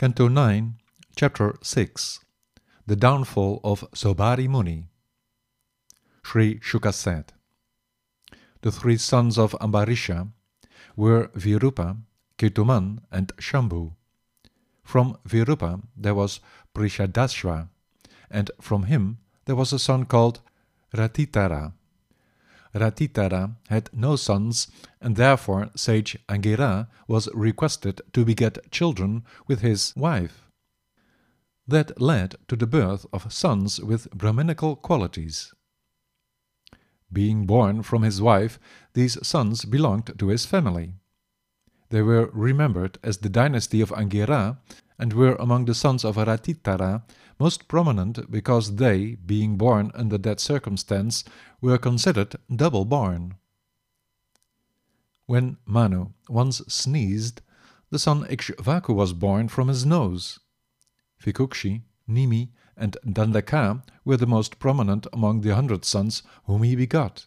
Canto 9, Chapter 6 The Downfall of Saubhari Muni Sri Shuka said, The three sons of Ambarisha were Virupa, Ketuman, and Shambhu. From Virupa there was Prishadashva, and from him there was a son called Ratitara. Ratitara had no sons, and therefore sage Angira was requested to beget children with his wife. That led to the birth of sons with Brahminical qualities. Being born from his wife, these sons belonged to his family. They were remembered as the dynasty of Angira and were among the sons of Ratitara most prominent because they, being born under that circumstance, were considered double born. When Manu once sneezed, the son Ikshvaku was born from his nose. Vikukshi, Nimi, and Dandaka were the most prominent among the hundred sons whom he begot.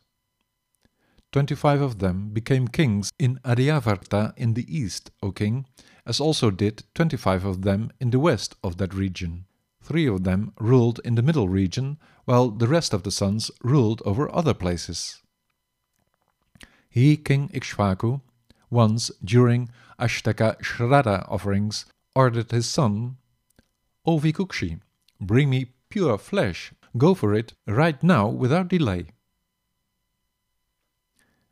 Twenty-five of them became kings in Aryavarta in the east, O king, as also did twenty-five of them in the west of that region. Three of them ruled in the middle region, while the rest of the sons ruled over other places. He, King Ikshvaku, once during Ashtaka Shraddha offerings, ordered his son, O Vikukshi, bring me pure flesh, go for it right now without delay.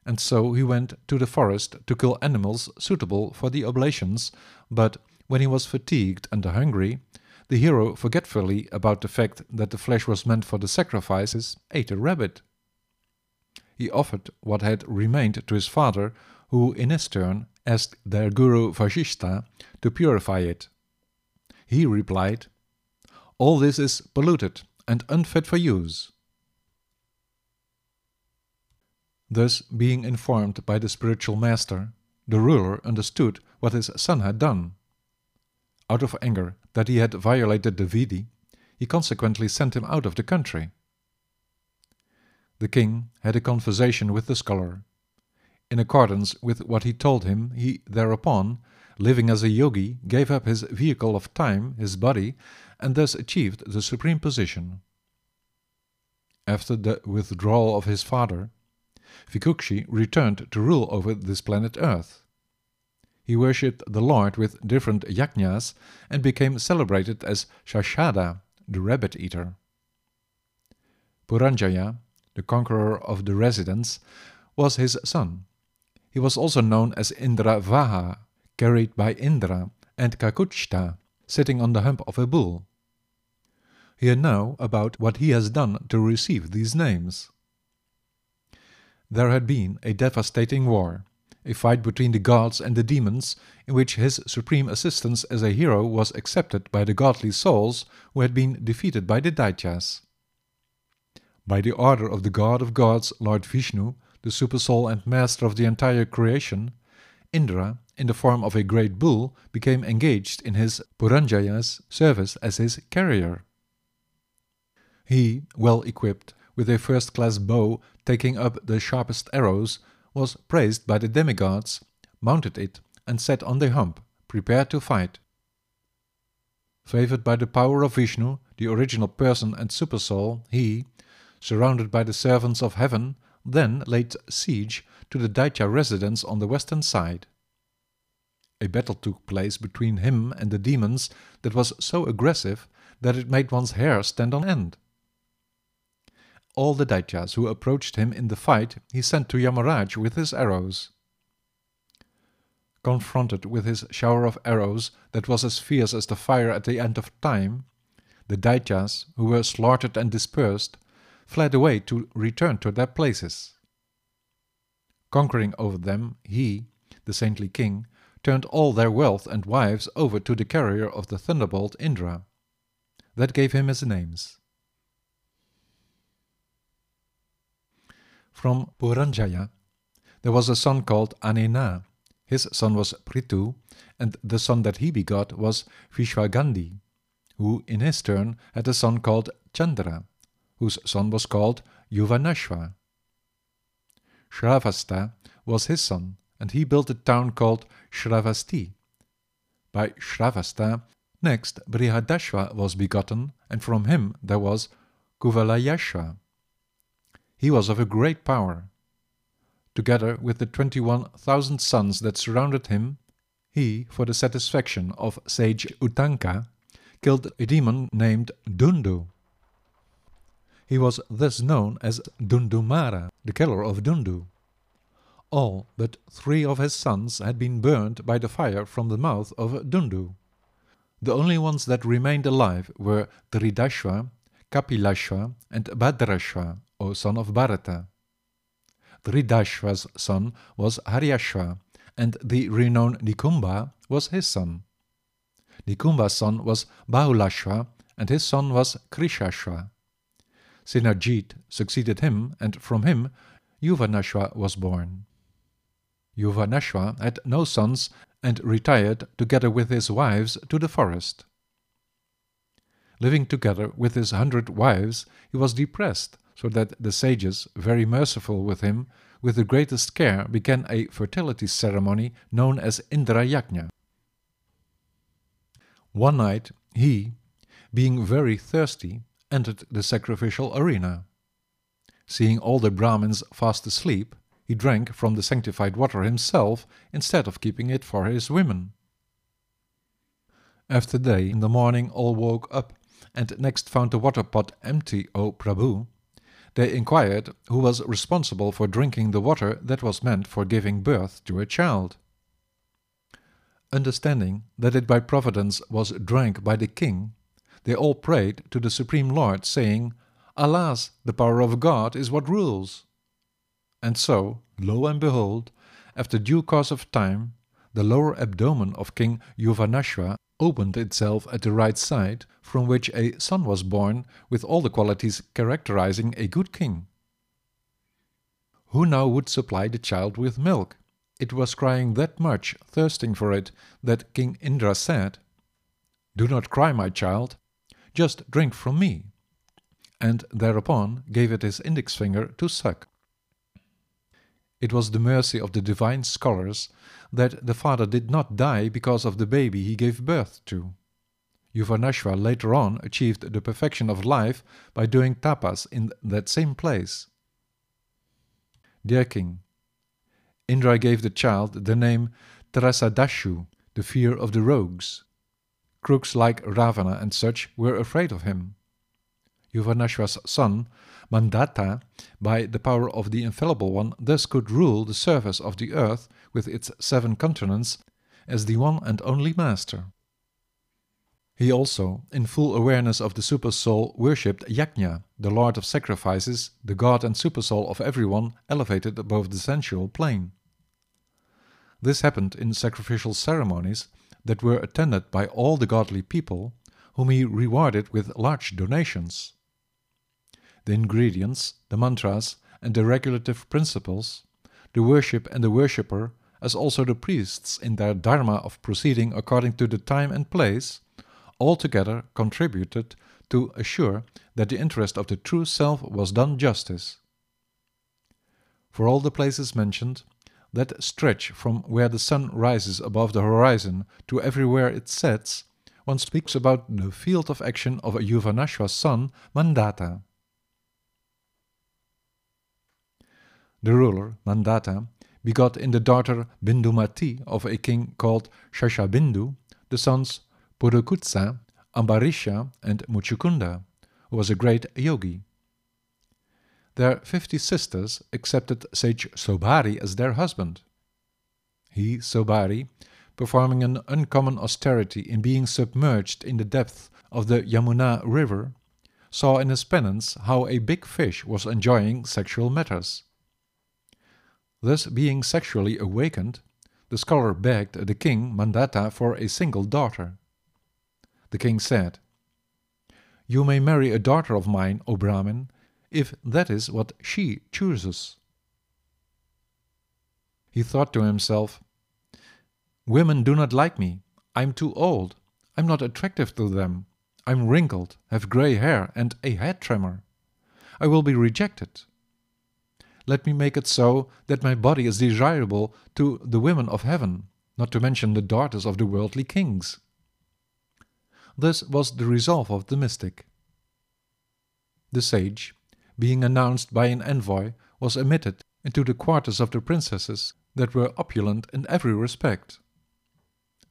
And so he went to the forest to kill animals suitable for the oblations, but when he was fatigued and hungry, the hero, forgetfully about the fact that the flesh was meant for the sacrifices, ate a rabbit. He offered what had remained to his father, who in his turn asked their guru Vasishta to purify it. He replied, All this is polluted and unfit for use. Thus, being informed by the spiritual master, the ruler understood what his son had done. Out of anger that he had violated the Vidi, he consequently sent him out of the country. The king had a conversation with the scholar. In accordance with what he told him, he thereupon, living as a yogi, gave up his vehicle of time, his body, and thus achieved the supreme position. After the withdrawal of his father, Vikukshi returned to rule over this planet Earth. He worshipped the Lord with different yajnas and became celebrated as Shashada, the rabbit eater. Puranjaya, the conqueror of the residents, was his son. He was also known as Indra Vaha, carried by Indra, and Kakutstha, sitting on the hump of a bull. Hear now about what he has done to receive these names. There had been a devastating war a fight between the gods and the demons, in which his supreme assistance as a hero was accepted by the godly souls who had been defeated by the Daityas. By the order of the God of gods, Lord Vishnu, the supersoul and master of the entire creation, Indra, in the form of a great bull, became engaged in his Puranjaya's service as his carrier. He, well equipped, with a first-class bow taking up the sharpest arrows, was praised by the demigods, mounted it, and sat on the hump, prepared to fight. Favored by the power of Vishnu, the original person and supersoul, he, surrounded by the servants of heaven, then laid siege to the Daitya residence on the western side. A battle took place between him and the demons that was so aggressive that it made one's hair stand on end all the Daityas who approached him in the fight he sent to Yamaraj with his arrows. Confronted with his shower of arrows that was as fierce as the fire at the end of time, the Daityas, who were slaughtered and dispersed, fled away to return to their places. Conquering over them, he, the saintly king, turned all their wealth and wives over to the carrier of the thunderbolt Indra. That gave him his names. From Puranjaya there was a son called Anena. His son was Prithu, and the son that he begot was Vishwagandhi, who in his turn had a son called Chandra, whose son was called Yuvanashva. Shravasta was his son, and he built a town called Shravasti. By Shravasta Next, Brihadashva was begotten, and from him there was Kuvalayashva. He was of a great power. Together with the twenty-one thousand sons that surrounded him, he, for the satisfaction of sage Utanka, killed a demon named Dundu. He was thus known as Dundumara, the killer of Dundu. All but three of his sons had been burned by the fire from the mouth of Dundu. The only ones that remained alive were Dridashva, Kapilashva, and Bhadrashva, O son of Bharata. Dridashva's son was Haryashva, and the renowned Nikumba was his son. Nikumba's son was Bahulashva, and his son was Krishashva. Sinarjit succeeded him, and from him Yuvanashva was born. Yuvanashva had no sons and retired together with his wives to the forest. Living together with his hundred wives, he was depressed, so that the sages, very merciful with him, with the greatest care began a fertility ceremony known as Indra Yajna. One night he, being very thirsty, entered the sacrificial arena. Seeing all the Brahmins fast asleep, he drank from the sanctified water himself instead of keeping it for his women. After day, in the morning all woke up, and next found the water pot empty, O Prabhu. They inquired who was responsible for drinking the water that was meant for giving birth to a child. Understanding that it by providence was drank by the king, they all prayed to the Supreme Lord, saying, Alas, the power of God is what rules. And so, lo and behold, after due course of time, the lower abdomen of King Yuvanashva opened itself at the right side, from which a son was born with all the qualities characterizing a good king. Who now would supply the child with milk? It was crying that much, thirsting for it, that King Indra said, Do not cry, my child, just drink from me, and thereupon gave it his index finger to suck. It was the mercy of the divine scholars that the father did not die because of the baby he gave birth to. Yuvanashva later on achieved the perfection of life by doing tapas in that same place. Dear King, Indra gave the child the name Trasaddasyu, the fear of the rogues. Crooks like Ravana and such were afraid of him. Yuvanashva's son Mandata, by the power of the Infallible One, thus could rule the surface of the earth with its seven continents as the one and only master. He also, in full awareness of the Supersoul, worshipped Yajna, the Lord of Sacrifices, the God and Supersoul of everyone elevated above the sensual plane. This happened in sacrificial ceremonies that were attended by all the godly people, whom he rewarded with large donations the ingredients, the mantras, and the regulative principles, the worship and the worshipper, as also the priests in their dharma of proceeding according to the time and place, altogether contributed to assure that the interest of the true self was done justice. For all the places mentioned, that stretch from where the sun rises above the horizon to everywhere it sets, one speaks about the field of action of Yuvanashva's son, Mandata. The ruler, Mandata, begot in the daughter Bindumati of a king called Shashabindu the sons Purukutsa, Ambarisha, and Muchukunda, who was a great yogi. Their fifty sisters accepted sage Saubhari as their husband. He, Saubhari, performing an uncommon austerity in being submerged in the depth of the Yamuna river, saw in his penance how a big fish was enjoying sexual matters. Thus being sexually awakened, the scholar begged the king Mandata for a single daughter. The king said, You may marry a daughter of mine, O Brahmin, if that is what she chooses. He thought to himself, Women do not like me. I'm too old. I'm not attractive to them. I'm wrinkled, have grey hair, and a head tremor. I will be rejected let me make it so that my body is desirable to the women of heaven, not to mention the daughters of the worldly kings. This was the resolve of the mystic. The sage, being announced by an envoy, was admitted into the quarters of the princesses that were opulent in every respect.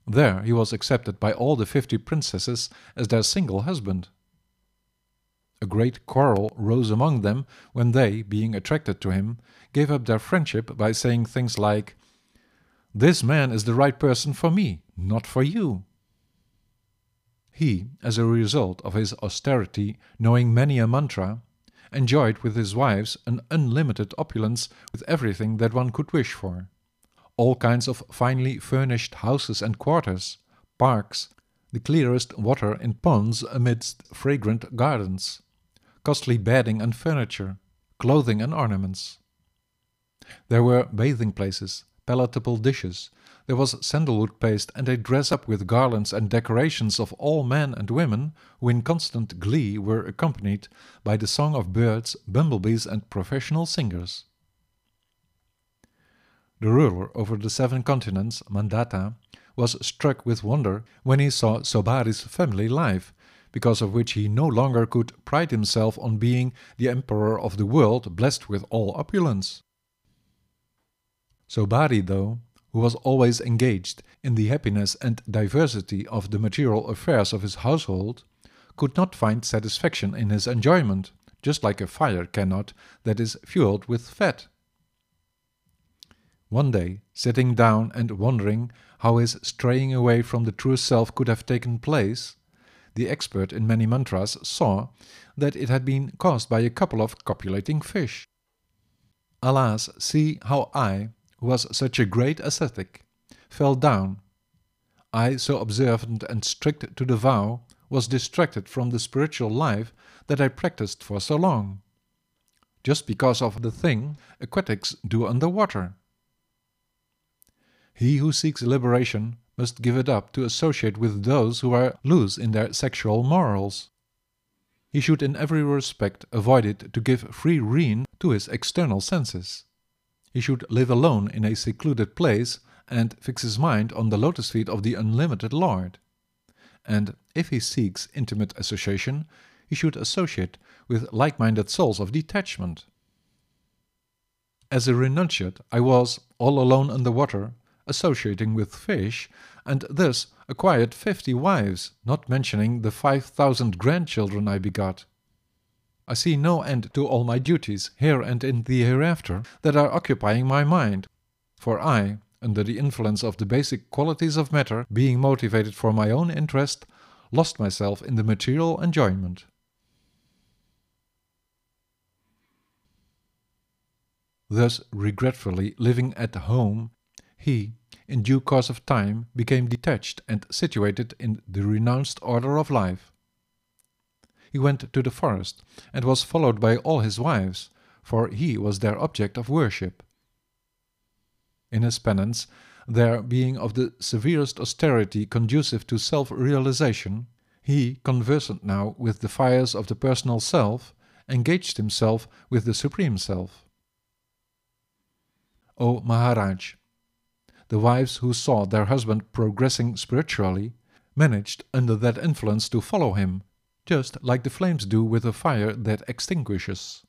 There he was accepted by all the fifty princesses as their single husband. A great quarrel rose among them when they, being attracted to him, gave up their friendship by saying things like, This man is the right person for me, not for you. He, as a result of his austerity, knowing many a mantra, enjoyed with his wives an unlimited opulence with everything that one could wish for. All kinds of finely furnished houses and quarters, parks, the clearest water in ponds amidst fragrant gardens, costly bedding and furniture, clothing and ornaments. There were bathing places, palatable dishes, there was sandalwood paste, and a dress up with garlands and decorations of all men and women, who in constant glee were accompanied by the song of birds, bumblebees, and professional singers. The ruler over the seven continents, Mandata, was struck with wonder when he saw Saubhari's family life, because of which he no longer could pride himself on being the emperor of the world blessed with all opulence. So Saubhari, though, who was always engaged in the happiness and diversity of the material affairs of his household, could not find satisfaction in his enjoyment, just like a fire cannot that is fueled with fat. One day, sitting down and wondering how his straying away from the true self could have taken place, the expert in many mantras saw that it had been caused by a couple of copulating fish. Alas, see how I, who was such a great ascetic, fell down. I, so observant and strict to the vow, was distracted from the spiritual life that I practiced for so long, just because of the thing aquatics do under water. He who seeks liberation must give it up to associate with those who are loose in their sexual morals. He should in every respect avoid it to give free rein to his external senses. He should live alone in a secluded place and fix his mind on the lotus feet of the unlimited Lord. And if he seeks intimate association, he should associate with like minded souls of detachment. As a renunciate, I was, all alone under water, associating with fish, and thus acquired fifty wives, not mentioning the five thousand grandchildren I begot. I see no end to all my duties, here and in the hereafter, that are occupying my mind. For I, under the influence of the basic qualities of matter, being motivated for my own interest, lost myself in the material enjoyment. Thus, regretfully living at home, he, in due course of time, became detached and situated in the renounced order of life he went to the forest, and was followed by all his wives, for he was their object of worship. In his penance, there being of the severest austerity conducive to self-realization, he, conversant now with the fires of the personal self, engaged himself with the Supreme Self. O Maharaj, the wives who saw their husband progressing spiritually managed under that influence to follow him just like the flames do with a fire that extinguishes.